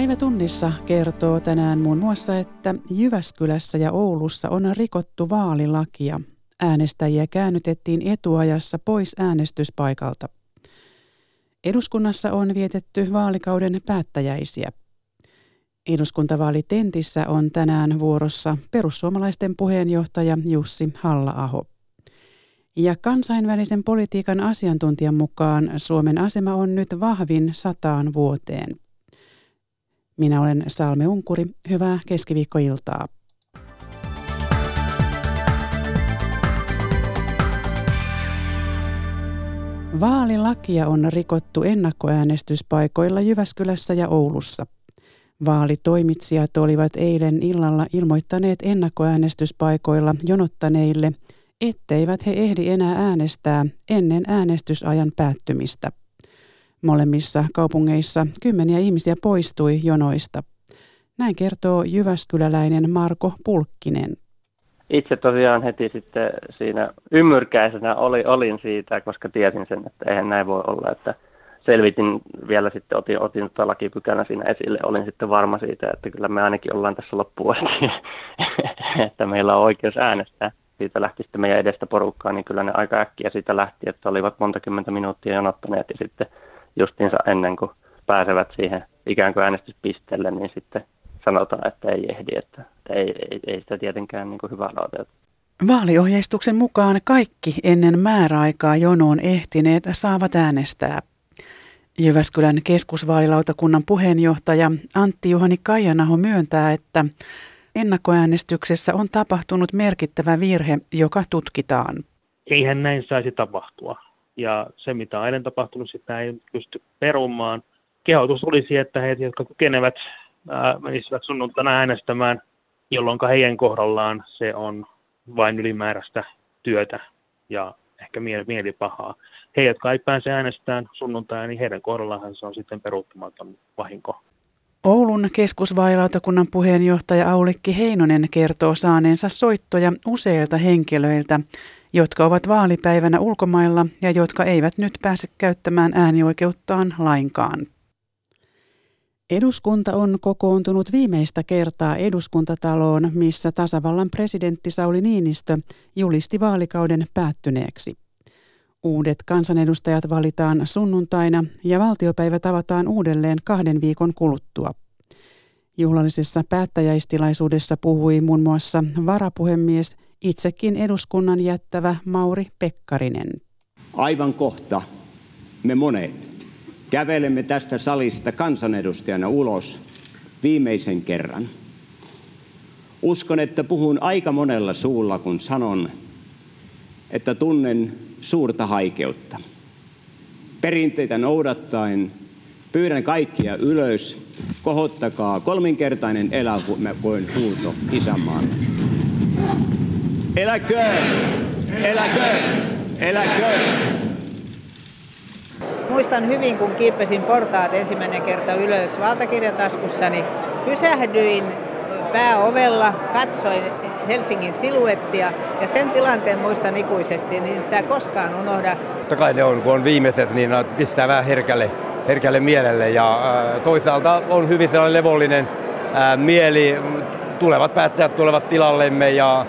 Päivätunnissa kertoo tänään muun muassa, että Jyväskylässä ja Oulussa on rikottu vaalilakia. Äänestäjiä käännytettiin etuajassa pois äänestyspaikalta. Eduskunnassa on vietetty vaalikauden päättäjäisiä. Eduskuntavaalitentissä on tänään vuorossa perussuomalaisten puheenjohtaja Jussi Halla-aho. Ja kansainvälisen politiikan asiantuntijan mukaan Suomen asema on nyt vahvin sataan vuoteen. Minä olen Salme Unkuri. Hyvää keskiviikkoiltaa. Vaalilakia on rikottu ennakkoäänestyspaikoilla Jyväskylässä ja Oulussa. Vaalitoimitsijat olivat eilen illalla ilmoittaneet ennakkoäänestyspaikoilla jonottaneille, etteivät he ehdi enää äänestää ennen äänestysajan päättymistä. Molemmissa kaupungeissa kymmeniä ihmisiä poistui jonoista. Näin kertoo Jyväskyläläinen Marko Pulkkinen. Itse tosiaan heti sitten siinä ymmyrkäisenä oli, olin siitä, koska tiesin sen, että eihän näin voi olla, että selvitin vielä sitten, otin, otin tota lakipykänä siinä esille, olin sitten varma siitä, että kyllä me ainakin ollaan tässä loppuun että meillä on oikeus äänestää. Siitä lähti sitten meidän edestä porukkaa, niin kyllä ne aika äkkiä siitä lähti, että olivat monta kymmentä minuuttia jonottaneet ja sitten justiinsa ennen kuin pääsevät siihen ikään kuin äänestyspisteelle, niin sitten sanotaan, että ei ehdi, että ei, ei, ei sitä tietenkään niin kuin hyvä ole. Vaaliohjeistuksen mukaan kaikki ennen määräaikaa jonoon ehtineet saavat äänestää. Jyväskylän keskusvaalilautakunnan puheenjohtaja Antti Juhani Kaijanaho myöntää, että ennakkoäänestyksessä on tapahtunut merkittävä virhe, joka tutkitaan. Eihän näin saisi tapahtua ja se mitä on eilen tapahtunut, sitä ei pysty perumaan. Kehotus olisi, että he, jotka kykenevät, ää, menisivät sunnuntaina äänestämään, jolloin heidän kohdallaan se on vain ylimääräistä työtä ja ehkä mielipahaa. He, jotka ei pääse äänestämään sunnuntaina, niin heidän kohdallaan se on sitten peruuttamaton vahinko. Oulun keskusvaalilautakunnan puheenjohtaja Aulikki Heinonen kertoo saaneensa soittoja useilta henkilöiltä, jotka ovat vaalipäivänä ulkomailla ja jotka eivät nyt pääse käyttämään äänioikeuttaan lainkaan. Eduskunta on kokoontunut viimeistä kertaa eduskuntataloon, missä tasavallan presidentti Sauli Niinistö julisti vaalikauden päättyneeksi. Uudet kansanedustajat valitaan sunnuntaina ja valtiopäivä tavataan uudelleen kahden viikon kuluttua. Juhlallisessa päättäjäistilaisuudessa puhui muun muassa varapuhemies itsekin eduskunnan jättävä Mauri Pekkarinen. Aivan kohta me monet kävelemme tästä salista kansanedustajana ulos viimeisen kerran. Uskon, että puhun aika monella suulla, kun sanon, että tunnen suurta haikeutta. Perinteitä noudattaen pyydän kaikkia ylös, kohottakaa kolminkertainen eläköön huuto isänmaalle. Eläköön! Eläköön! Eläköön! Muistan hyvin, kun kiippesin portaat ensimmäinen kerta ylös valtakirjataskussani. Pysähdyin pääovella, katsoin Helsingin siluettia ja sen tilanteen muistan ikuisesti, niin sitä koskaan unohda. Totta kai ne on, kun on viimeiset, niin pistää vähän herkälle, herkälle mielelle ja toisaalta on hyvin sellainen levollinen mieli. Tulevat päättäjät tulevat tilallemme ja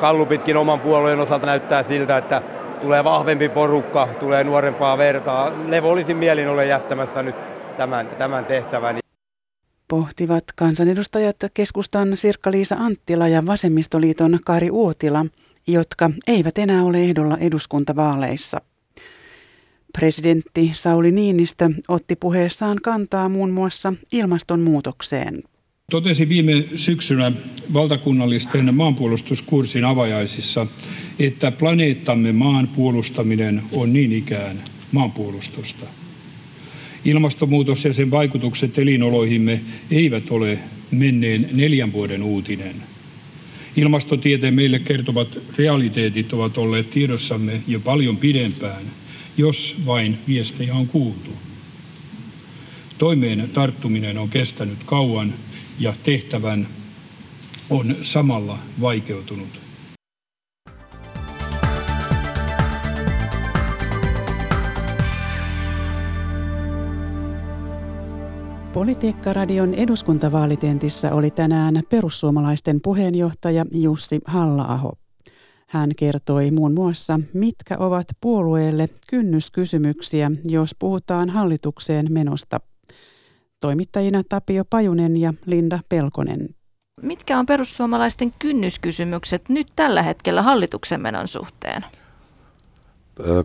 Kallupitkin oman puolueen osalta näyttää siltä, että tulee vahvempi porukka, tulee nuorempaa vertaa. Levollisin mielin ole jättämässä nyt tämän, tämän tehtävän. Pohtivat kansanedustajat keskustan Sirkka-Liisa Anttila ja Vasemmistoliiton Kari Uotila, jotka eivät enää ole ehdolla eduskuntavaaleissa. Presidentti Sauli Niinistö otti puheessaan kantaa muun muassa ilmastonmuutokseen. Totesin viime syksynä valtakunnallisten maanpuolustuskurssin avajaisissa, että planeettamme maan puolustaminen on niin ikään maanpuolustusta. Ilmastonmuutos ja sen vaikutukset elinoloihimme eivät ole menneen neljän vuoden uutinen. Ilmastotieteen meille kertovat realiteetit ovat olleet tiedossamme jo paljon pidempään, jos vain viestejä on kuultu. Toimeen tarttuminen on kestänyt kauan ja tehtävän on samalla vaikeutunut. Politiikkaradion eduskuntavaalitentissä oli tänään perussuomalaisten puheenjohtaja Jussi Hallaaho. Hän kertoi muun muassa, mitkä ovat puolueelle kynnyskysymyksiä, jos puhutaan hallitukseen menosta. Toimittajina Tapio Pajunen ja Linda Pelkonen. Mitkä on perussuomalaisten kynnyskysymykset nyt tällä hetkellä hallituksen menon suhteen?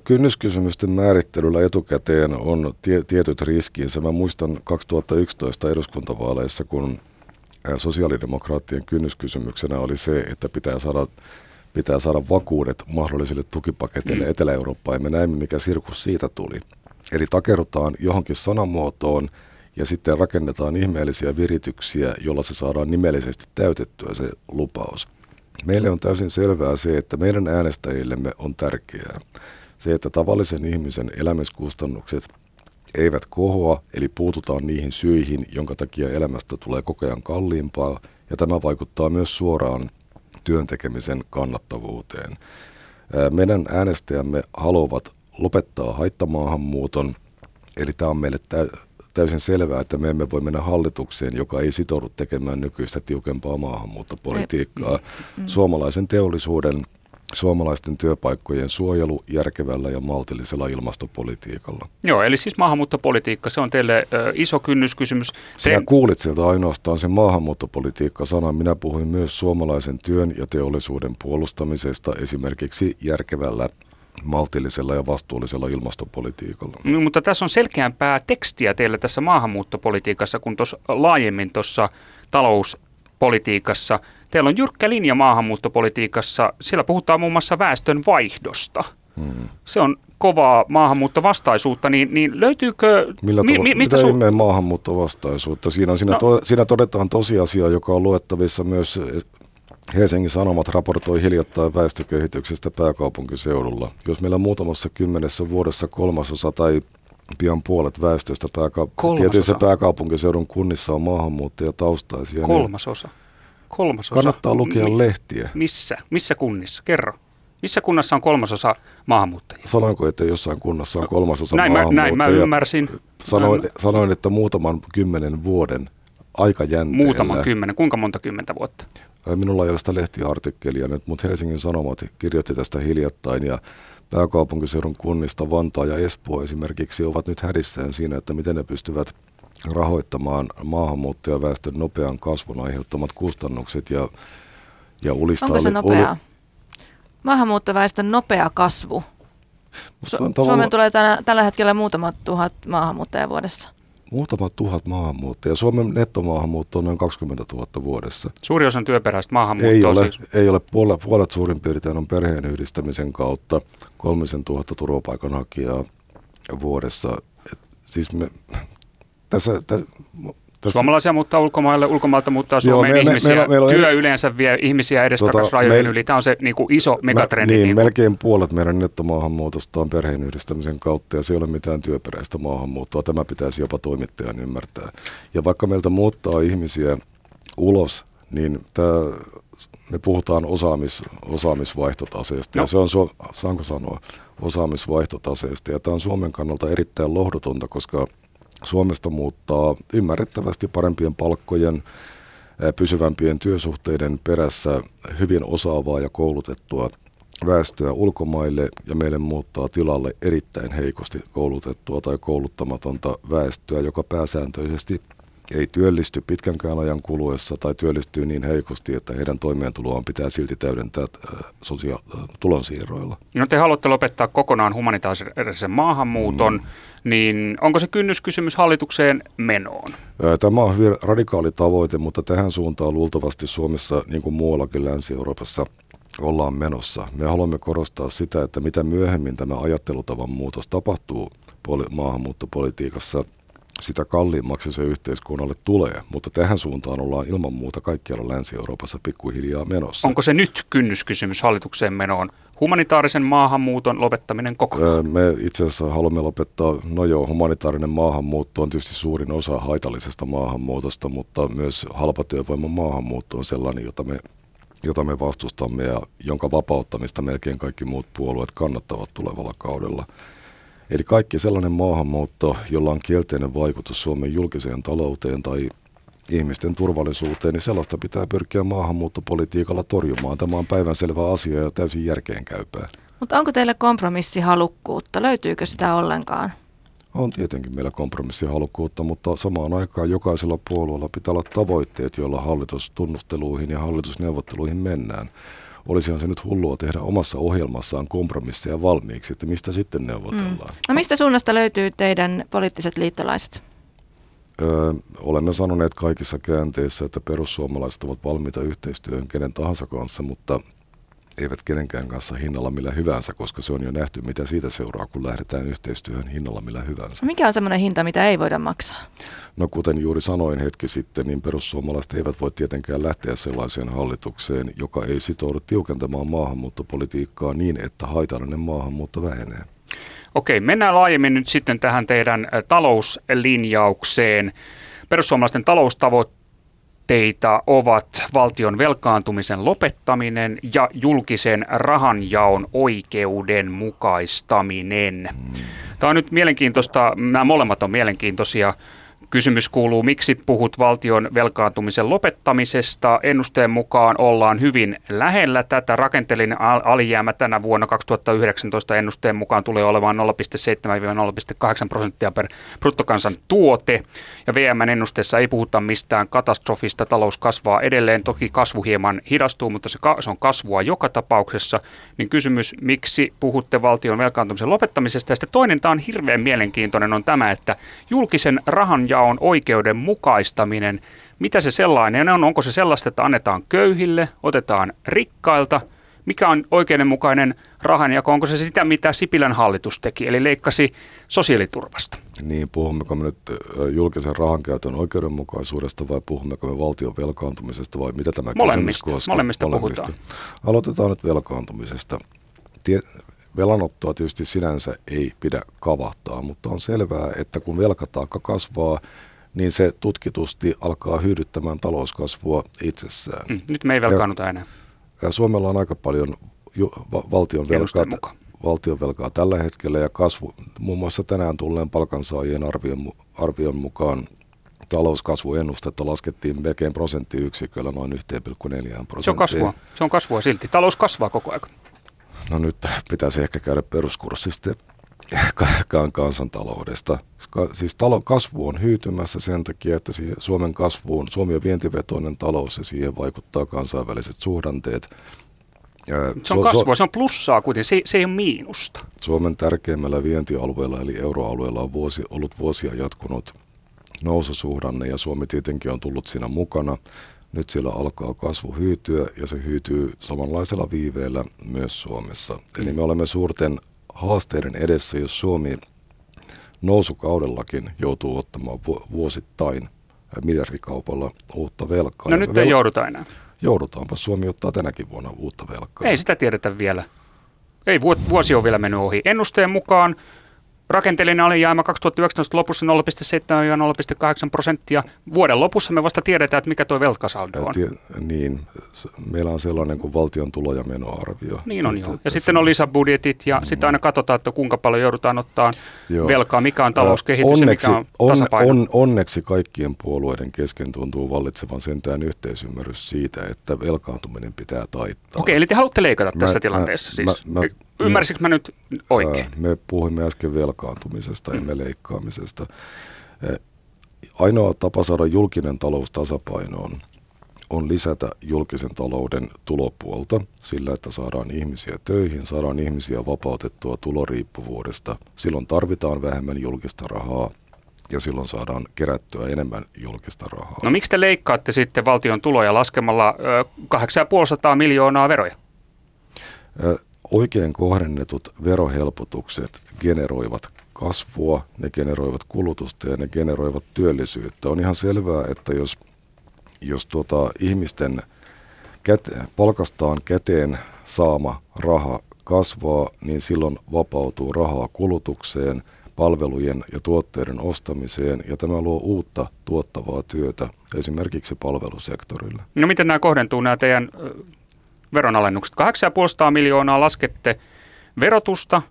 Kynnyskysymysten määrittelyllä etukäteen on tie, tietyt riskiinsä. Mä muistan 2011 eduskuntavaaleissa, kun sosiaalidemokraattien kynnyskysymyksenä oli se, että pitää saada, pitää saada vakuudet mahdollisille tukipaketeille mm. Etelä-Eurooppaan. Ja me näimme, mikä sirkus siitä tuli. Eli takerrutaan johonkin sanamuotoon ja sitten rakennetaan ihmeellisiä virityksiä, jolla se saadaan nimellisesti täytettyä se lupaus. Meille on täysin selvää se, että meidän äänestäjillemme on tärkeää se, että tavallisen ihmisen elämiskustannukset eivät kohoa, eli puututaan niihin syihin, jonka takia elämästä tulee koko ajan kalliimpaa, ja tämä vaikuttaa myös suoraan työntekemisen kannattavuuteen. Meidän äänestäjämme haluavat lopettaa haittamaahanmuuton, eli tämä on meille täysin selvää, että me emme voi mennä hallitukseen, joka ei sitoudu tekemään nykyistä tiukempaa maahanmuuttopolitiikkaa. Mm. Suomalaisen teollisuuden suomalaisten työpaikkojen suojelu järkevällä ja maltillisella ilmastopolitiikalla. Joo, eli siis maahanmuuttopolitiikka, se on teille ö, iso kynnyskysymys. Sinä Te... kuulit sieltä ainoastaan sen maahanmuuttopolitiikka-sana. Minä puhuin myös suomalaisen työn ja teollisuuden puolustamisesta esimerkiksi järkevällä maltillisella ja vastuullisella ilmastopolitiikalla. No, mutta tässä on selkeämpää tekstiä teillä tässä maahanmuuttopolitiikassa kuin tuossa laajemmin tuossa talouspolitiikassa. Teillä on jyrkkä linja maahanmuuttopolitiikassa. Siellä puhutaan muun muassa väestön vaihdosta. Hmm. Se on kovaa maahanmuuttovastaisuutta, niin, niin löytyykö... Millä tavalla, mi, mistä mitä su- maahanmuuttovastaisuutta? Siinä, siinä, no. to, siinä todetaan tosiasia, joka on luettavissa myös Helsingin Sanomat raportoi hiljattain väestökehityksestä pääkaupunkiseudulla. Jos meillä muutamassa kymmenessä vuodessa kolmasosa tai pian puolet väestöstä pääka- tietyissä pääkaupunkiseudun kunnissa on maahanmuuttajataustaisia. Niin kolmasosa. Kolmasosa. Kannattaa lukea Mi- lehtiä. Missä? Missä kunnissa? Kerro. Missä kunnassa on kolmasosa maahanmuuttajia? Sanoinko, että jossain kunnassa on kolmasosa näin maahanmuuttajia? Mä, näin mä ymmärsin. Sanoin, sanoin, että muutaman kymmenen vuoden aikajänteellä. Muutaman kymmenen. Kuinka monta kymmentä vuotta? Minulla ei ole sitä lehtiartikkelia nyt, mutta Helsingin Sanomat kirjoitti tästä hiljattain ja pääkaupunkiseudun kunnista Vantaa ja Espoo esimerkiksi ovat nyt hädissään siinä, että miten ne pystyvät rahoittamaan maahanmuuttajaväestön nopean kasvun aiheuttamat kustannukset ja, ja ulistaa... Onko se nopea? Oli, Maahanmuuttoväestön nopea kasvu. Su- tavalla... Suomeen tulee tänä, tällä hetkellä muutamat tuhat maahanmuuttajia vuodessa. Muutama tuhat maahanmuuttajia. Suomen nettomaahanmuutto on noin 20 000 vuodessa. Suuri osa työperäistä maahanmuuttoa ei ole, siis. Ei ole, puolet, puolet suurin piirtein on perheen yhdistämisen kautta 3000 turvapaikanhakijaa vuodessa. Et siis me, tässä, tässä, tässä... Suomalaisia muuttaa ulkomaille, ulkomailta muuttaa Suomeen Joo, me, ihmisiä. Me, me, me Työ eri... yleensä vie ihmisiä edestakaisin tota, rajojen me, yli. Tämä on se niin kuin iso megatrendi. niin, niin melkein puolet meidän nettomaahanmuutosta on perheenyhdistämisen kautta ja se ei ole mitään työperäistä maahanmuuttoa. Tämä pitäisi jopa toimittajan ymmärtää. Ja vaikka meiltä muuttaa ihmisiä ulos, niin tämä, me puhutaan osaamis, osaamisvaihtotaseesta. No. Ja se on, saanko sanoa, osaamisvaihtotaseesta. Ja tämä on Suomen kannalta erittäin lohdutonta, koska – Suomesta muuttaa ymmärrettävästi parempien palkkojen, pysyvämpien työsuhteiden perässä hyvin osaavaa ja koulutettua väestöä ulkomaille ja meille muuttaa tilalle erittäin heikosti koulutettua tai kouluttamatonta väestöä, joka pääsääntöisesti ei työllisty pitkänkään ajan kuluessa tai työllistyy niin heikosti, että heidän toimeentuloaan pitää silti täydentää sosia- tulonsiirroilla. No te haluatte lopettaa kokonaan humanitaarisen maahanmuuton. Mm niin onko se kynnyskysymys hallitukseen menoon? Tämä on hyvin radikaali tavoite, mutta tähän suuntaan luultavasti Suomessa, niin kuin muuallakin Länsi-Euroopassa, ollaan menossa. Me haluamme korostaa sitä, että mitä myöhemmin tämä ajattelutavan muutos tapahtuu maahanmuuttopolitiikassa, sitä kalliimmaksi se yhteiskunnalle tulee, mutta tähän suuntaan ollaan ilman muuta kaikkialla Länsi-Euroopassa pikkuhiljaa menossa. Onko se nyt kynnyskysymys hallitukseen menoon? Humanitaarisen maahanmuuton lopettaminen kokonaan? Me itse asiassa haluamme lopettaa, no joo, humanitaarinen maahanmuutto on tietysti suurin osa haitallisesta maahanmuutosta, mutta myös halpatyövoiman maahanmuutto on sellainen, jota me jota me vastustamme ja jonka vapauttamista melkein kaikki muut puolueet kannattavat tulevalla kaudella. Eli kaikki sellainen maahanmuutto, jolla on kielteinen vaikutus Suomen julkiseen talouteen tai ihmisten turvallisuuteen, niin sellaista pitää pyrkiä maahanmuuttopolitiikalla torjumaan. Tämä on päivänselvä asia ja täysin järkeenkäypää. Mutta onko teille kompromissihalukkuutta? Löytyykö sitä ollenkaan? On tietenkin meillä kompromissihalukkuutta, mutta samaan aikaan jokaisella puolueella pitää olla tavoitteet, joilla hallitustunnusteluihin ja hallitusneuvotteluihin mennään. Olisihan se nyt hullua tehdä omassa ohjelmassaan kompromisseja valmiiksi, että mistä sitten neuvotellaan. Mm. No mistä suunnasta löytyy teidän poliittiset liittolaiset? Öö, olemme sanoneet kaikissa käänteissä, että perussuomalaiset ovat valmiita yhteistyöhön kenen tahansa kanssa, mutta eivät kenenkään kanssa hinnalla millä hyvänsä, koska se on jo nähty, mitä siitä seuraa, kun lähdetään yhteistyöhön hinnalla millä hyvänsä. No mikä on semmoinen hinta, mitä ei voida maksaa? No kuten juuri sanoin hetki sitten, niin perussuomalaiset eivät voi tietenkään lähteä sellaiseen hallitukseen, joka ei sitoudu tiukentamaan maahanmuuttopolitiikkaa niin, että haitallinen maahanmuutto vähenee. Okei, mennään laajemmin nyt sitten tähän teidän talouslinjaukseen. Perussuomalaisten taloustavoitteita ovat valtion velkaantumisen lopettaminen ja julkisen rahanjaon oikeudenmukaistaminen. Tämä on nyt mielenkiintoista, nämä molemmat on mielenkiintoisia Kysymys kuuluu, miksi puhut valtion velkaantumisen lopettamisesta? Ennusteen mukaan ollaan hyvin lähellä tätä. Rakenteellinen alijäämä tänä vuonna 2019 ennusteen mukaan tulee olemaan 0,7-0,8 prosenttia per bruttokansan tuote. Ja VMn ennusteessa ei puhuta mistään katastrofista. Talous kasvaa edelleen. Toki kasvu hieman hidastuu, mutta se, se on kasvua joka tapauksessa. Niin kysymys, miksi puhutte valtion velkaantumisen lopettamisesta? Ja sitten toinen, tämä on hirveän mielenkiintoinen, on tämä, että julkisen rahan rahanjaon oikeudenmukaistaminen, mitä se sellainen on? Onko se sellaista, että annetaan köyhille, otetaan rikkailta? Mikä on oikeudenmukainen rahanjako? Onko se sitä, mitä Sipilän hallitus teki, eli leikkasi sosiaaliturvasta? Niin, puhummeko me nyt julkisen rahankäytön oikeudenmukaisuudesta vai puhummeko me valtion velkaantumisesta vai mitä tämä molemmista, kysymys koskee? Molemmista, molemmista puhutaan. Aloitetaan nyt velkaantumisesta. Tie, Velanottoa tietysti sinänsä ei pidä kavahtaa, mutta on selvää, että kun velkataakka kasvaa, niin se tutkitusti alkaa hyödyttämään talouskasvua itsessään. Mm, nyt me ei velkaannuta enää. Ja Suomella on aika paljon ju, va, valtion, velkaa, valtion velkaa tällä hetkellä ja kasvu, muun muassa tänään tulleen palkansaajien arvion, arvion mukaan talouskasvuennustetta laskettiin melkein prosenttiyksiköllä noin 1,4 prosenttia. Se on kasvua, se on kasvua silti. Talous kasvaa koko ajan. No nyt pitäisi ehkä käydä peruskurssi sitten kansantaloudesta. Siis talo, kasvu on hyytymässä sen takia, että Suomen kasvuun, Suomi on vientivetoinen talous ja siihen vaikuttaa kansainväliset suhdanteet. Se on kasvua, se on plussaa kuitenkin, se, se ei ole miinusta. Suomen tärkeimmällä vientialueella eli euroalueella on vuosi, ollut vuosia jatkunut noususuhdanne ja Suomi tietenkin on tullut siinä mukana. Nyt siellä alkaa kasvu hyytyä ja se hyytyy samanlaisella viiveellä myös Suomessa. Eli me olemme suurten haasteiden edessä, jos Suomi nousukaudellakin joutuu ottamaan vuosittain miljardikaupalla uutta velkaa. No nyt ei Vel- jouduta enää. Joudutaanpa. Suomi ottaa tänäkin vuonna uutta velkaa. Ei sitä tiedetä vielä. Ei, vuosi on vielä mennyt ohi. Ennusteen mukaan Rakenteellinen alijäämä 2019 lopussa 0,7-0,8 prosenttia. Vuoden lopussa me vasta tiedetään, että mikä tuo velkasaldo on. Tie, niin, meillä on sellainen kuin valtion tulo- ja menoarvio. Niin on joo. Ja sitten on lisäbudjetit ja mm. sitten aina katsotaan, että kuinka paljon joudutaan ottaa joo. velkaa, mikä on talouskehitys onneksi, ja mikä on tasapaino. On, on, onneksi kaikkien puolueiden kesken tuntuu vallitsevan sentään yhteisymmärrys siitä, että velkaantuminen pitää taittaa. Okei, eli te haluatte leikata mä, tässä tilanteessa siis? Mä, mä, Ymmärsikö mä nyt oikein? Me puhuimme äsken velkaantumisesta, mm. emme leikkaamisesta. Ainoa tapa saada julkinen talous tasapainoon on lisätä julkisen talouden tulopuolta sillä, että saadaan ihmisiä töihin, saadaan ihmisiä vapautettua tuloriippuvuudesta. Silloin tarvitaan vähemmän julkista rahaa ja silloin saadaan kerättyä enemmän julkista rahaa. No miksi te leikkaatte sitten valtion tuloja laskemalla 8,5 miljoonaa veroja? Oikein kohdennetut verohelpotukset generoivat kasvua, ne generoivat kulutusta ja ne generoivat työllisyyttä. On ihan selvää, että jos, jos tuota, ihmisten käte, palkastaan käteen saama raha kasvaa, niin silloin vapautuu rahaa kulutukseen, palvelujen ja tuotteiden ostamiseen, ja tämä luo uutta tuottavaa työtä esimerkiksi palvelusektorille. No miten nämä kohdentuu nämä teidän veronalennukset. 8,5 miljoonaa laskette verotusta,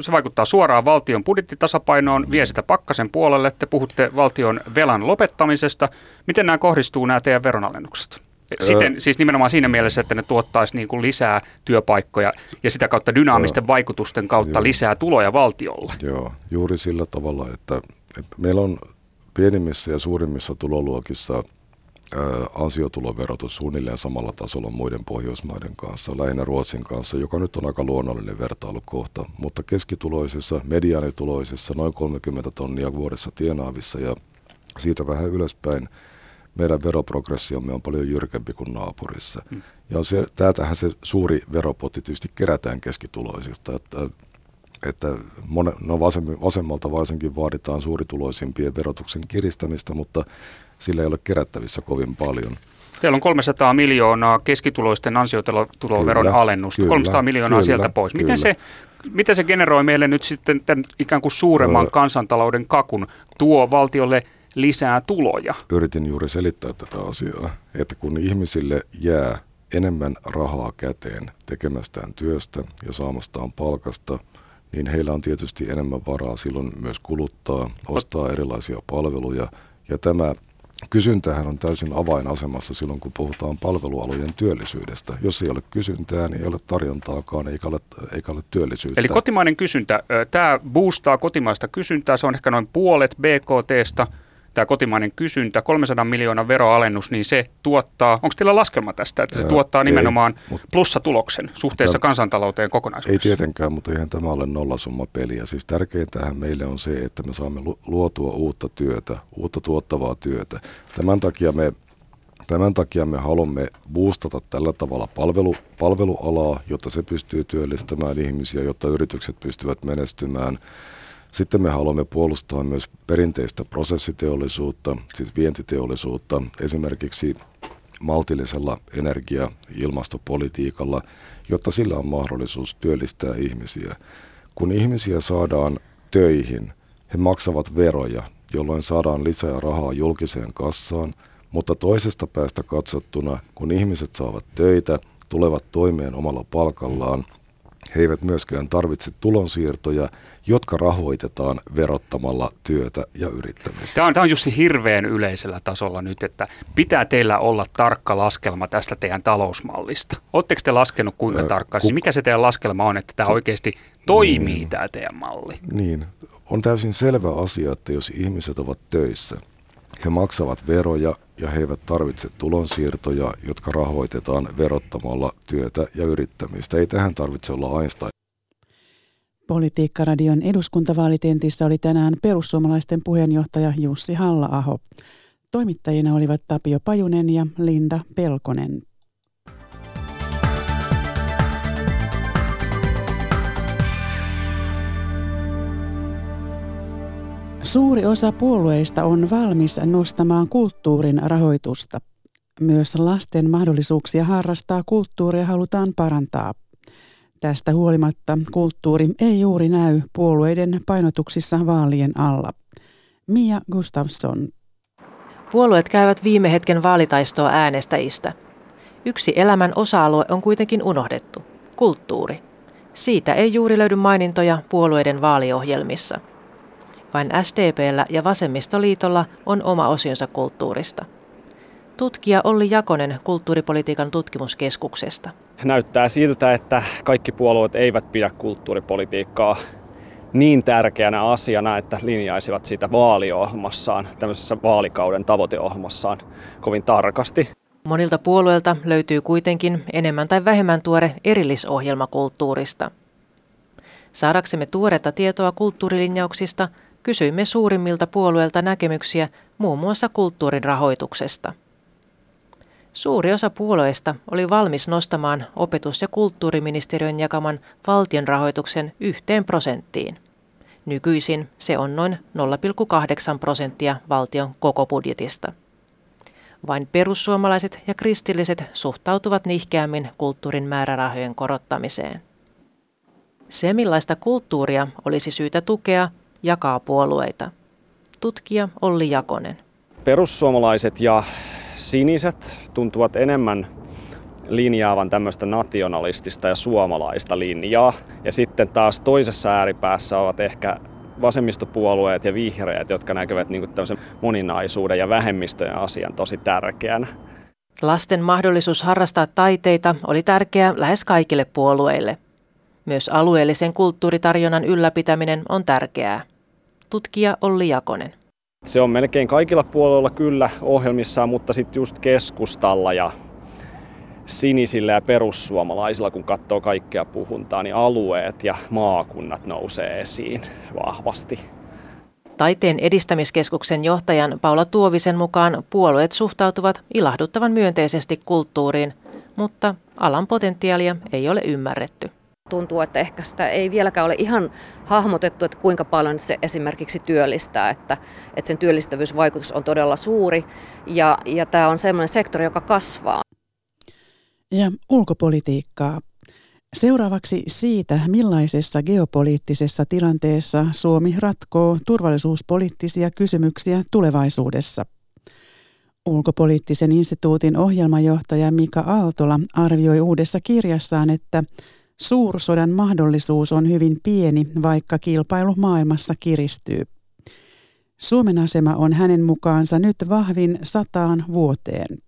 se vaikuttaa suoraan valtion budjettitasapainoon, vie sitä pakkasen puolelle, te puhutte valtion velan lopettamisesta. Miten nämä kohdistuu nämä teidän veronalennukset? Siten, siis nimenomaan siinä mielessä, että ne tuottaisi niin kuin lisää työpaikkoja ja sitä kautta dynaamisten vaikutusten kautta Joo. lisää tuloja valtiolle. Joo, juuri sillä tavalla, että, että meillä on pienimmissä ja suurimmissa tuloluokissa ansiotuloverotus suunnilleen samalla tasolla muiden Pohjoismaiden kanssa, lähinnä Ruotsin kanssa, joka nyt on aika luonnollinen vertailukohta, mutta keskituloisissa, mediaanituloisissa, noin 30 tonnia vuodessa tienaavissa ja siitä vähän ylöspäin meidän veroprogressiomme on paljon jyrkempi kuin naapurissa. Hmm. Ja se, täältähän se suuri veropotti tietysti kerätään keskituloisista, että, että monen, no vasemmalta varsinkin vaaditaan suurituloisimpien verotuksen kiristämistä, mutta sillä ei ole kerättävissä kovin paljon. Teillä on 300 miljoonaa keskituloisten ansiotuloveron kyllä, alennusta, kyllä, 300 miljoonaa kyllä, sieltä pois. Miten kyllä. se, miten se generoi meille nyt sitten tämän ikään kuin suuremman öö, kansantalouden kakun, tuo valtiolle lisää tuloja? Yritin juuri selittää tätä asiaa, että kun ihmisille jää enemmän rahaa käteen tekemästään työstä ja saamastaan palkasta, niin heillä on tietysti enemmän varaa silloin myös kuluttaa, ostaa erilaisia palveluja. Ja tämä Kysyntähän on täysin avainasemassa silloin, kun puhutaan palvelualojen työllisyydestä. Jos ei ole kysyntää, niin ei ole tarjontaakaan eikä ole, eikä ole työllisyyttä. Eli kotimainen kysyntä, tämä boostaa kotimaista kysyntää, se on ehkä noin puolet BKTstä tämä kotimainen kysyntä, 300 miljoonaa veroalennus, niin se tuottaa, onko teillä laskelma tästä, että se Ää, tuottaa nimenomaan ei, plussatuloksen suhteessa tämä, kansantalouteen kokonaisuudessaan? Ei tietenkään, mutta eihän tämä ole nollasumma peliä. Siis tärkeintähän meille on se, että me saamme luotua uutta työtä, uutta tuottavaa työtä. Tämän takia me Tämän takia me haluamme boostata tällä tavalla palvelu, palvelualaa, jotta se pystyy työllistämään ihmisiä, jotta yritykset pystyvät menestymään. Sitten me haluamme puolustaa myös perinteistä prosessiteollisuutta, siis vientiteollisuutta, esimerkiksi maltillisella energia- ja ilmastopolitiikalla, jotta sillä on mahdollisuus työllistää ihmisiä. Kun ihmisiä saadaan töihin, he maksavat veroja, jolloin saadaan lisää rahaa julkiseen kassaan, mutta toisesta päästä katsottuna, kun ihmiset saavat töitä, tulevat toimeen omalla palkallaan, he eivät myöskään tarvitse tulonsiirtoja, jotka rahoitetaan verottamalla työtä ja yrittämistä. Tämä on, tämä on just hirveän yleisellä tasolla nyt, että pitää teillä olla tarkka laskelma tästä teidän talousmallista. Oletteko te laskenut kuinka äh, tarkkaan? Siis mikä se teidän laskelma on, että tämä oikeasti toimii niin, tämä teidän malli? Niin, on täysin selvä asia, että jos ihmiset ovat töissä, he maksavat veroja ja he eivät tarvitse tulonsiirtoja, jotka rahoitetaan verottamalla työtä ja yrittämistä. Ei tähän tarvitse olla Einstein. Politiikkaradion eduskuntavaalitentissä oli tänään perussuomalaisten puheenjohtaja Jussi Halla-aho. Toimittajina olivat Tapio Pajunen ja Linda Pelkonen. Suuri osa puolueista on valmis nostamaan kulttuurin rahoitusta. Myös lasten mahdollisuuksia harrastaa kulttuuria halutaan parantaa. Tästä huolimatta kulttuuri ei juuri näy puolueiden painotuksissa vaalien alla. Mia Gustafsson. Puolueet käyvät viime hetken vaalitaistoa äänestäjistä. Yksi elämän osa-alue on kuitenkin unohdettu. Kulttuuri. Siitä ei juuri löydy mainintoja puolueiden vaaliohjelmissa. Vain SDPllä ja Vasemmistoliitolla on oma osionsa kulttuurista. Tutkija Olli Jakonen kulttuuripolitiikan tutkimuskeskuksesta. Näyttää siltä, että kaikki puolueet eivät pidä kulttuuripolitiikkaa niin tärkeänä asiana, että linjaisivat sitä vaaliohjelmassaan, tämmöisessä vaalikauden tavoiteohjelmassaan kovin tarkasti. Monilta puolueilta löytyy kuitenkin enemmän tai vähemmän tuore erillisohjelma kulttuurista. Saadaksemme tuoretta tietoa kulttuurilinjauksista, kysyimme suurimmilta puolueilta näkemyksiä muun muassa kulttuurin rahoituksesta. Suuri osa puolueista oli valmis nostamaan opetus- ja kulttuuriministeriön jakaman valtion rahoituksen yhteen prosenttiin. Nykyisin se on noin 0,8 prosenttia valtion koko budjetista. Vain perussuomalaiset ja kristilliset suhtautuvat nihkeämmin kulttuurin määrärahojen korottamiseen. Se, millaista kulttuuria olisi syytä tukea, jakaa puolueita. Tutkija Olli Jakonen. Perussuomalaiset ja siniset tuntuvat enemmän linjaavan tämmöistä nationalistista ja suomalaista linjaa. Ja sitten taas toisessa ääripäässä ovat ehkä vasemmistopuolueet ja vihreät, jotka näkevät niin tämmöisen moninaisuuden ja vähemmistöjen asian tosi tärkeänä. Lasten mahdollisuus harrastaa taiteita oli tärkeä lähes kaikille puolueille. Myös alueellisen kulttuuritarjonnan ylläpitäminen on tärkeää. Tutkija Olli Jakonen. Se on melkein kaikilla puolueilla kyllä ohjelmissaan, mutta sitten just keskustalla ja sinisillä ja perussuomalaisilla, kun katsoo kaikkea puhuntaa, niin alueet ja maakunnat nousee esiin vahvasti. Taiteen edistämiskeskuksen johtajan Paula Tuovisen mukaan puolueet suhtautuvat ilahduttavan myönteisesti kulttuuriin, mutta alan potentiaalia ei ole ymmärretty. Tuntuu, että ehkä sitä ei vieläkään ole ihan hahmotettu, että kuinka paljon se esimerkiksi työllistää, että, että sen työllistävyysvaikutus on todella suuri ja, ja tämä on sellainen sektori, joka kasvaa. Ja ulkopolitiikkaa. Seuraavaksi siitä, millaisessa geopoliittisessa tilanteessa Suomi ratkoo turvallisuuspoliittisia kysymyksiä tulevaisuudessa. Ulkopoliittisen instituutin ohjelmajohtaja Mika Aaltola arvioi uudessa kirjassaan, että suursodan mahdollisuus on hyvin pieni, vaikka kilpailu maailmassa kiristyy. Suomen asema on hänen mukaansa nyt vahvin sataan vuoteen.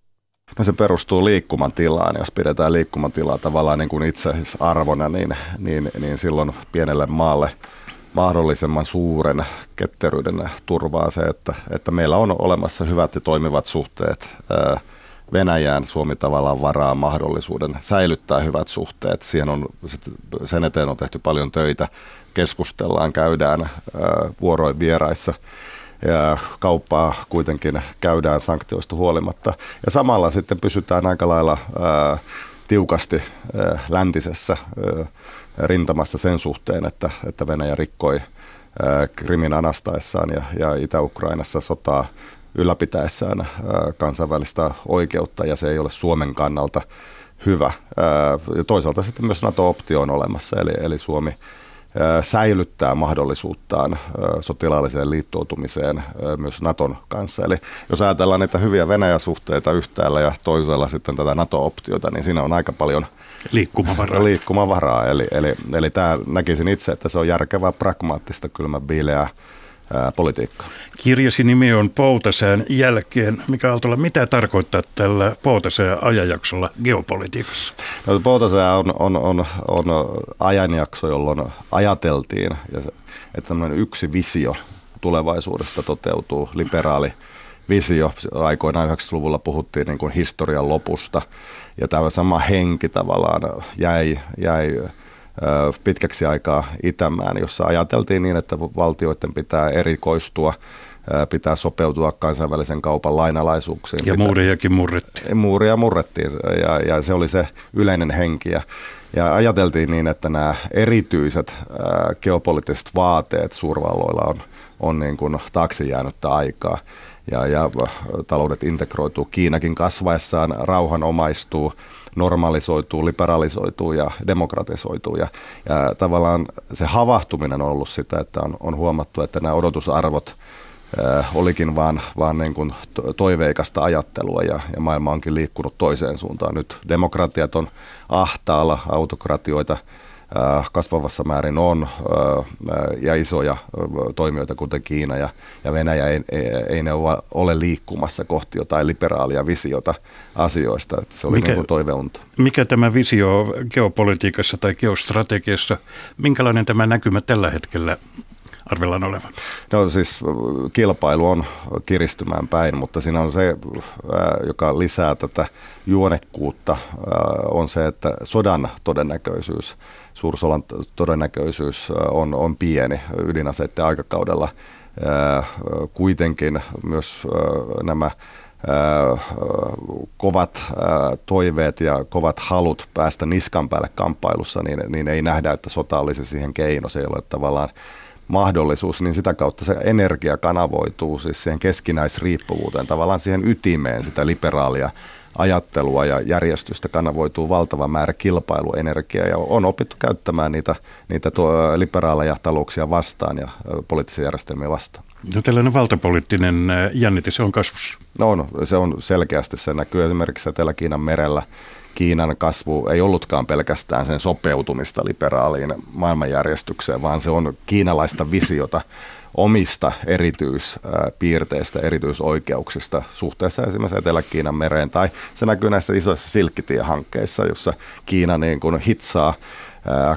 No se perustuu liikkumatilaan. Jos pidetään liikkumatilaa tavallaan niin kuin itse arvona, niin, niin, niin silloin pienelle maalle mahdollisimman suuren ketteryyden turvaa se, että, että meillä on olemassa hyvät ja toimivat suhteet Venäjään. Suomi tavallaan varaa mahdollisuuden säilyttää hyvät suhteet. Siihen on, sen eteen on tehty paljon töitä. Keskustellaan, käydään vuoroin vieraissa ja kauppaa kuitenkin käydään sanktioista huolimatta. Ja samalla sitten pysytään aika lailla tiukasti läntisessä rintamassa sen suhteen, että, että Venäjä rikkoi Krimin anastaessaan ja, ja Itä-Ukrainassa sotaa ylläpitäessään ää, kansainvälistä oikeutta ja se ei ole Suomen kannalta hyvä. Ja toisaalta sitten myös NATO-optio on olemassa, eli, eli Suomi säilyttää mahdollisuuttaan sotilaalliseen liittoutumiseen myös Naton kanssa. Eli jos ajatellaan niitä hyviä Venäjä-suhteita yhtäällä ja toisella sitten tätä NATO-optiota, niin siinä on aika paljon liikkumavaraa. liikkumavaraa. Eli, eli, eli tämä näkisin itse, että se on järkevää, pragmaattista, kylmä, politiikkaa. Kirjasi nimi on Poutasään jälkeen. Mikä Aaltola, mitä tarkoittaa tällä Poutasään ajanjaksolla geopolitiikassa? No, Poutasää on, on, on, on ajanjakso, jolloin ajateltiin, että yksi visio tulevaisuudesta toteutuu, liberaali visio. Aikoinaan 90-luvulla puhuttiin niin kuin historian lopusta ja tämä sama henki tavallaan jäi, jäi pitkäksi aikaa itämään, jossa ajateltiin niin, että valtioiden pitää erikoistua pitää sopeutua kansainvälisen kaupan lainalaisuuksiin. Ja muuriakin murrettiin. Muuria murrettiin ja, ja se oli se yleinen henki. Ja, ja ajateltiin niin, että nämä erityiset ää, geopoliittiset vaateet suurvalloilla on, on niin kuin taakse jäänyttä aikaa. Ja, ja taloudet integroituu. Kiinakin kasvaessaan rauhanomaistuu normalisoituu, liberalisoituu ja demokratisoituu. Ja, ja tavallaan se havahtuminen on ollut sitä, että on, on huomattu, että nämä odotusarvot äh, olikin vaan, vaan niin kuin toiveikasta ajattelua ja, ja maailma onkin liikkunut toiseen suuntaan. Nyt demokratiat on ahtaalla, autokratioita Äh, kasvavassa määrin on äh, ja isoja äh, toimijoita, kuten Kiina ja, ja Venäjä, ei, ei ne ole liikkumassa kohti jotain liberaalia visiota asioista. Että se oli mikä, niin toiveunta. Mikä tämä visio geopolitiikassa tai geostrategiassa, minkälainen tämä näkymä tällä hetkellä arvellaan olevan? No siis kilpailu on kiristymään päin, mutta siinä on se, joka lisää tätä juonekkuutta, on se, että sodan todennäköisyys suursolan todennäköisyys on, on pieni ydinaseiden aikakaudella. Kuitenkin myös nämä kovat toiveet ja kovat halut päästä niskan päälle kamppailussa, niin, niin ei nähdä, että sota olisi siihen keino. Se ei ole tavallaan mahdollisuus, niin sitä kautta se energia kanavoituu siis siihen keskinäisriippuvuuteen, tavallaan siihen ytimeen sitä liberaalia ajattelua ja järjestystä kanavoituu valtava määrä kilpailuenergiaa ja on opittu käyttämään niitä, niitä liberaaleja talouksia vastaan ja poliittisia järjestelmiä vastaan. No tällainen valtapoliittinen jännite, se on kasvussa. No on, se on selkeästi. Se näkyy esimerkiksi Etelä-Kiinan merellä. Kiinan kasvu ei ollutkaan pelkästään sen sopeutumista liberaaliin maailmanjärjestykseen, vaan se on kiinalaista visiota omista erityispiirteistä, erityisoikeuksista suhteessa esimerkiksi Etelä-Kiinan mereen. Tai se näkyy näissä isoissa silkkitiehankkeissa, jossa Kiina niin kuin hitsaa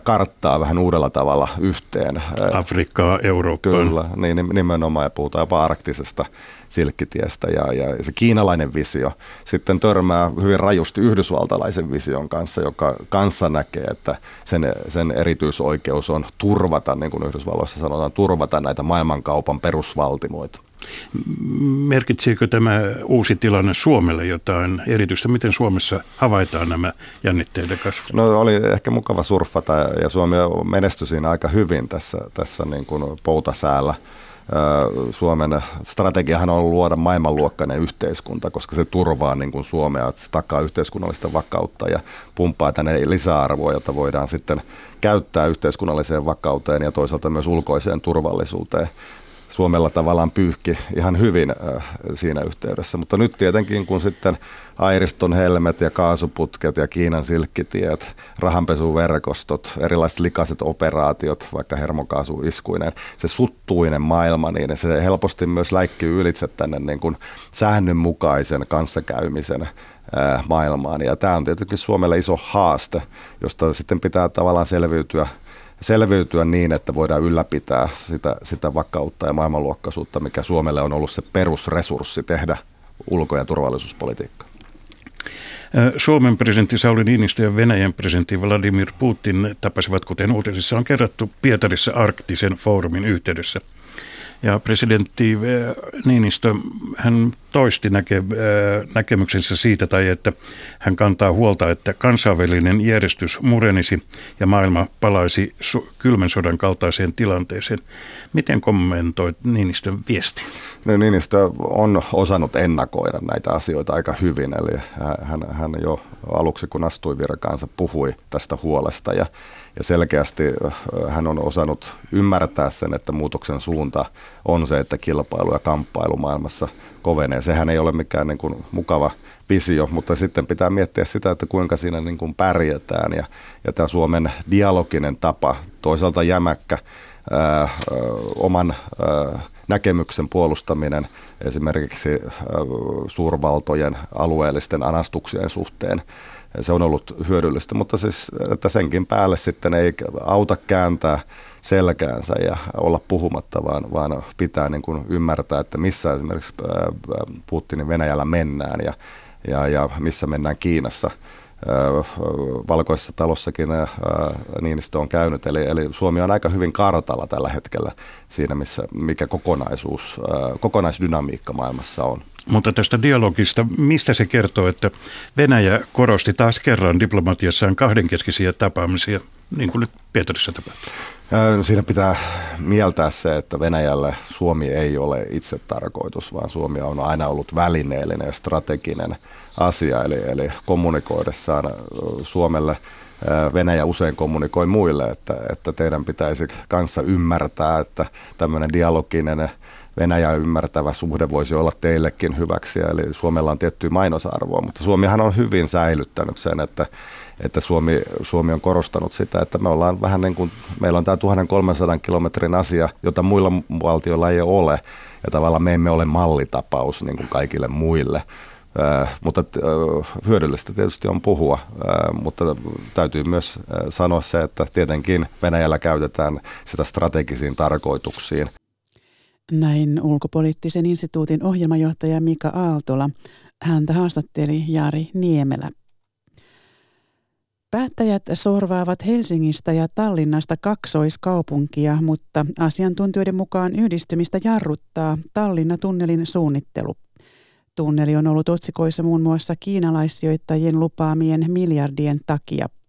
karttaa vähän uudella tavalla yhteen. Afrikkaa, Eurooppaan. Kyllä, niin nimenomaan ja puhutaan jopa arktisesta silkkitiestä ja, ja se kiinalainen visio sitten törmää hyvin rajusti yhdysvaltalaisen vision kanssa, joka kanssa näkee, että sen, sen erityisoikeus on turvata, niin kuin Yhdysvalloissa sanotaan, turvata näitä maailmankaupan perusvaltimoita. Merkitseekö tämä uusi tilanne Suomelle jotain erityistä? Miten Suomessa havaitaan nämä jännitteiden kasvut? No oli ehkä mukava surffata ja Suomi menestyi siinä aika hyvin tässä, tässä niin kuin poutasäällä. Suomen strategiahan on luoda maailmanluokkainen yhteiskunta, koska se turvaa niin kuin Suomea, että se takaa yhteiskunnallista vakautta ja pumppaa tänne lisäarvoa, jota voidaan sitten käyttää yhteiskunnalliseen vakauteen ja toisaalta myös ulkoiseen turvallisuuteen. Suomella tavallaan pyyhki ihan hyvin siinä yhteydessä. Mutta nyt tietenkin, kun sitten Airiston helmet ja kaasuputket ja Kiinan silkkitiet, rahanpesuverkostot, erilaiset likaiset operaatiot, vaikka hermokaasuiskuinen, se suttuinen maailma, niin se helposti myös läikkyy ylitse tänne niin kuin säännönmukaisen kanssakäymisen maailmaan. Ja tämä on tietenkin Suomelle iso haaste, josta sitten pitää tavallaan selviytyä – selviytyä niin, että voidaan ylläpitää sitä, sitä vakautta ja maailmanluokkaisuutta, mikä Suomelle on ollut se perusresurssi tehdä ulko- ja turvallisuuspolitiikkaa. Suomen presidentti Sauli Niinistö ja Venäjän presidentti Vladimir Putin tapasivat, kuten uutisissa on kerrottu, Pietarissa arktisen foorumin yhteydessä – ja presidentti eh, Niinistö, hän toisti näke, eh, näkemyksensä siitä, tai että hän kantaa huolta, että kansainvälinen järjestys murenisi ja maailma palaisi kylmän sodan kaltaiseen tilanteeseen. Miten kommentoit Niinistön viesti? No, Niinistö on osannut ennakoida näitä asioita aika hyvin, eli hän, hän jo aluksi kun astui virkaansa puhui tästä huolesta ja ja selkeästi hän on osannut ymmärtää sen, että muutoksen suunta on se, että kilpailu ja kamppailu maailmassa kovenee. Sehän ei ole mikään niin kuin mukava visio, mutta sitten pitää miettiä sitä, että kuinka siinä niin kuin pärjätään. Ja, ja tämä Suomen dialoginen tapa, toisaalta jämäkkä, ää, oman ää, näkemyksen puolustaminen esimerkiksi suurvaltojen alueellisten anastuksien suhteen se on ollut hyödyllistä, mutta siis, että senkin päälle sitten ei auta kääntää selkäänsä ja olla puhumatta, vaan, vaan pitää niin kuin ymmärtää, että missä esimerkiksi Putinin Venäjällä mennään ja, ja, ja missä mennään Kiinassa. Valkoisessa talossakin Niinistö on käynyt, eli, eli Suomi on aika hyvin kartalla tällä hetkellä siinä, missä, mikä kokonaisuus, kokonaisdynamiikka maailmassa on. Mutta tästä dialogista, mistä se kertoo, että Venäjä korosti taas kerran diplomatiassaan kahdenkeskisiä tapaamisia, niin kuin nyt Pietarissa tapahtui? No siinä pitää mieltää se, että Venäjälle Suomi ei ole itse tarkoitus, vaan Suomi on aina ollut välineellinen ja strateginen asia. Eli, eli kommunikoidessaan Suomelle Venäjä usein kommunikoi muille, että, että teidän pitäisi kanssa ymmärtää, että tämmöinen dialoginen Venäjä ymmärtävä suhde voisi olla teillekin hyväksi. Eli Suomella on tiettyä mainosarvoa, mutta Suomihan on hyvin säilyttänyt sen, että, että Suomi, Suomi on korostanut sitä, että me ollaan vähän niin kuin, meillä on tämä 1300 kilometrin asia, jota muilla valtioilla ei ole. Ja tavallaan me emme ole mallitapaus niin kuin kaikille muille. Äh, mutta äh, hyödyllistä tietysti on puhua, äh, mutta täytyy myös sanoa se, että tietenkin Venäjällä käytetään sitä strategisiin tarkoituksiin. Näin ulkopoliittisen instituutin ohjelmajohtaja Mika Aaltola. Häntä haastatteli Jari Niemelä. Päättäjät sorvaavat Helsingistä ja Tallinnasta kaksoiskaupunkia, mutta asiantuntijoiden mukaan yhdistymistä jarruttaa Tallinna-tunnelin suunnittelu. Tunneli on ollut otsikoissa muun muassa kiinalaissijoittajien lupaamien miljardien takia –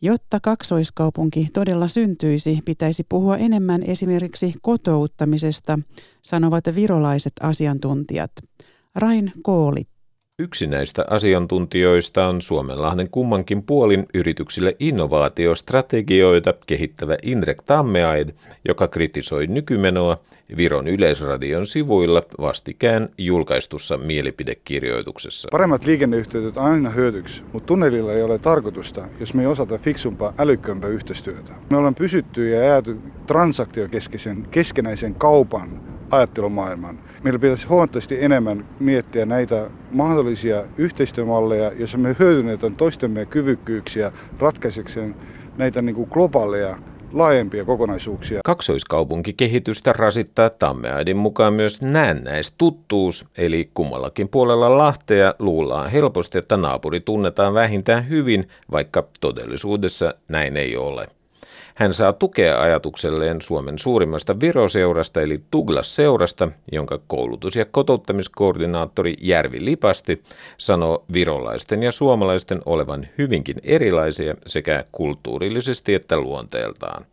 Jotta kaksoiskaupunki todella syntyisi, pitäisi puhua enemmän esimerkiksi kotouttamisesta, sanovat virolaiset asiantuntijat. Rain Kooli. Yksi näistä asiantuntijoista on Suomenlahden kummankin puolin yrityksille innovaatiostrategioita kehittävä Indrek Tammeaid, joka kritisoi nykymenoa Viron yleisradion sivuilla vastikään julkaistussa mielipidekirjoituksessa. Paremmat liikenneyhteydet on aina hyödyksi, mutta tunnelilla ei ole tarkoitusta, jos me ei osata fiksumpaa, älykkömpää yhteistyötä. Me ollaan pysytty ja jääty transaktiokeskeisen keskenäisen kaupan ajattelumaailman. Meillä pitäisi huomattavasti enemmän miettiä näitä mahdollisia yhteistyömalleja, joissa me hyödynnetään toistemme kyvykkyyksiä ratkaisekseen näitä niin kuin globaaleja laajempia kokonaisuuksia. Kaksoiskaupunkikehitystä rasittaa Tammeaidin mukaan myös näennäistuttuus, eli kummallakin puolella Lahtea luullaan helposti, että naapuri tunnetaan vähintään hyvin, vaikka todellisuudessa näin ei ole. Hän saa tukea ajatukselleen Suomen suurimmasta viroseurasta eli Tuglas-seurasta, jonka koulutus- ja kotouttamiskoordinaattori Järvi Lipasti sanoo virolaisten ja suomalaisten olevan hyvinkin erilaisia sekä kulttuurillisesti että luonteeltaan.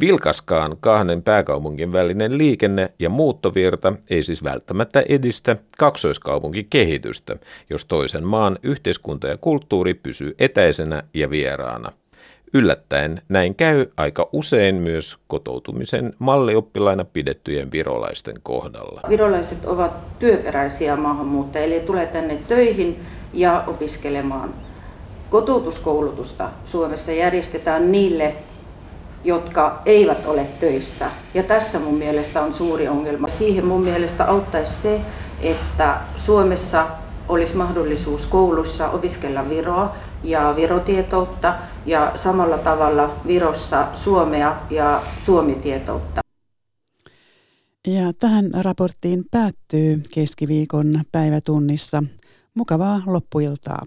Vilkaskaan kahden pääkaupungin välinen liikenne ja muuttovirta ei siis välttämättä edistä kaksoiskaupunkikehitystä, jos toisen maan yhteiskunta ja kulttuuri pysyy etäisenä ja vieraana. Yllättäen näin käy aika usein myös kotoutumisen mallioppilaina pidettyjen virolaisten kohdalla. Virolaiset ovat työperäisiä maahanmuuttajia, eli tulee tänne töihin ja opiskelemaan. Kotoutuskoulutusta Suomessa järjestetään niille, jotka eivät ole töissä. Ja tässä mun mielestä on suuri ongelma. Siihen mun mielestä auttaisi se, että Suomessa olisi mahdollisuus koulussa opiskella viroa ja virotietoutta ja samalla tavalla Virossa suomea ja suomitietoutta. Ja tähän raporttiin päättyy keskiviikon päivätunnissa. Mukavaa loppuiltaa.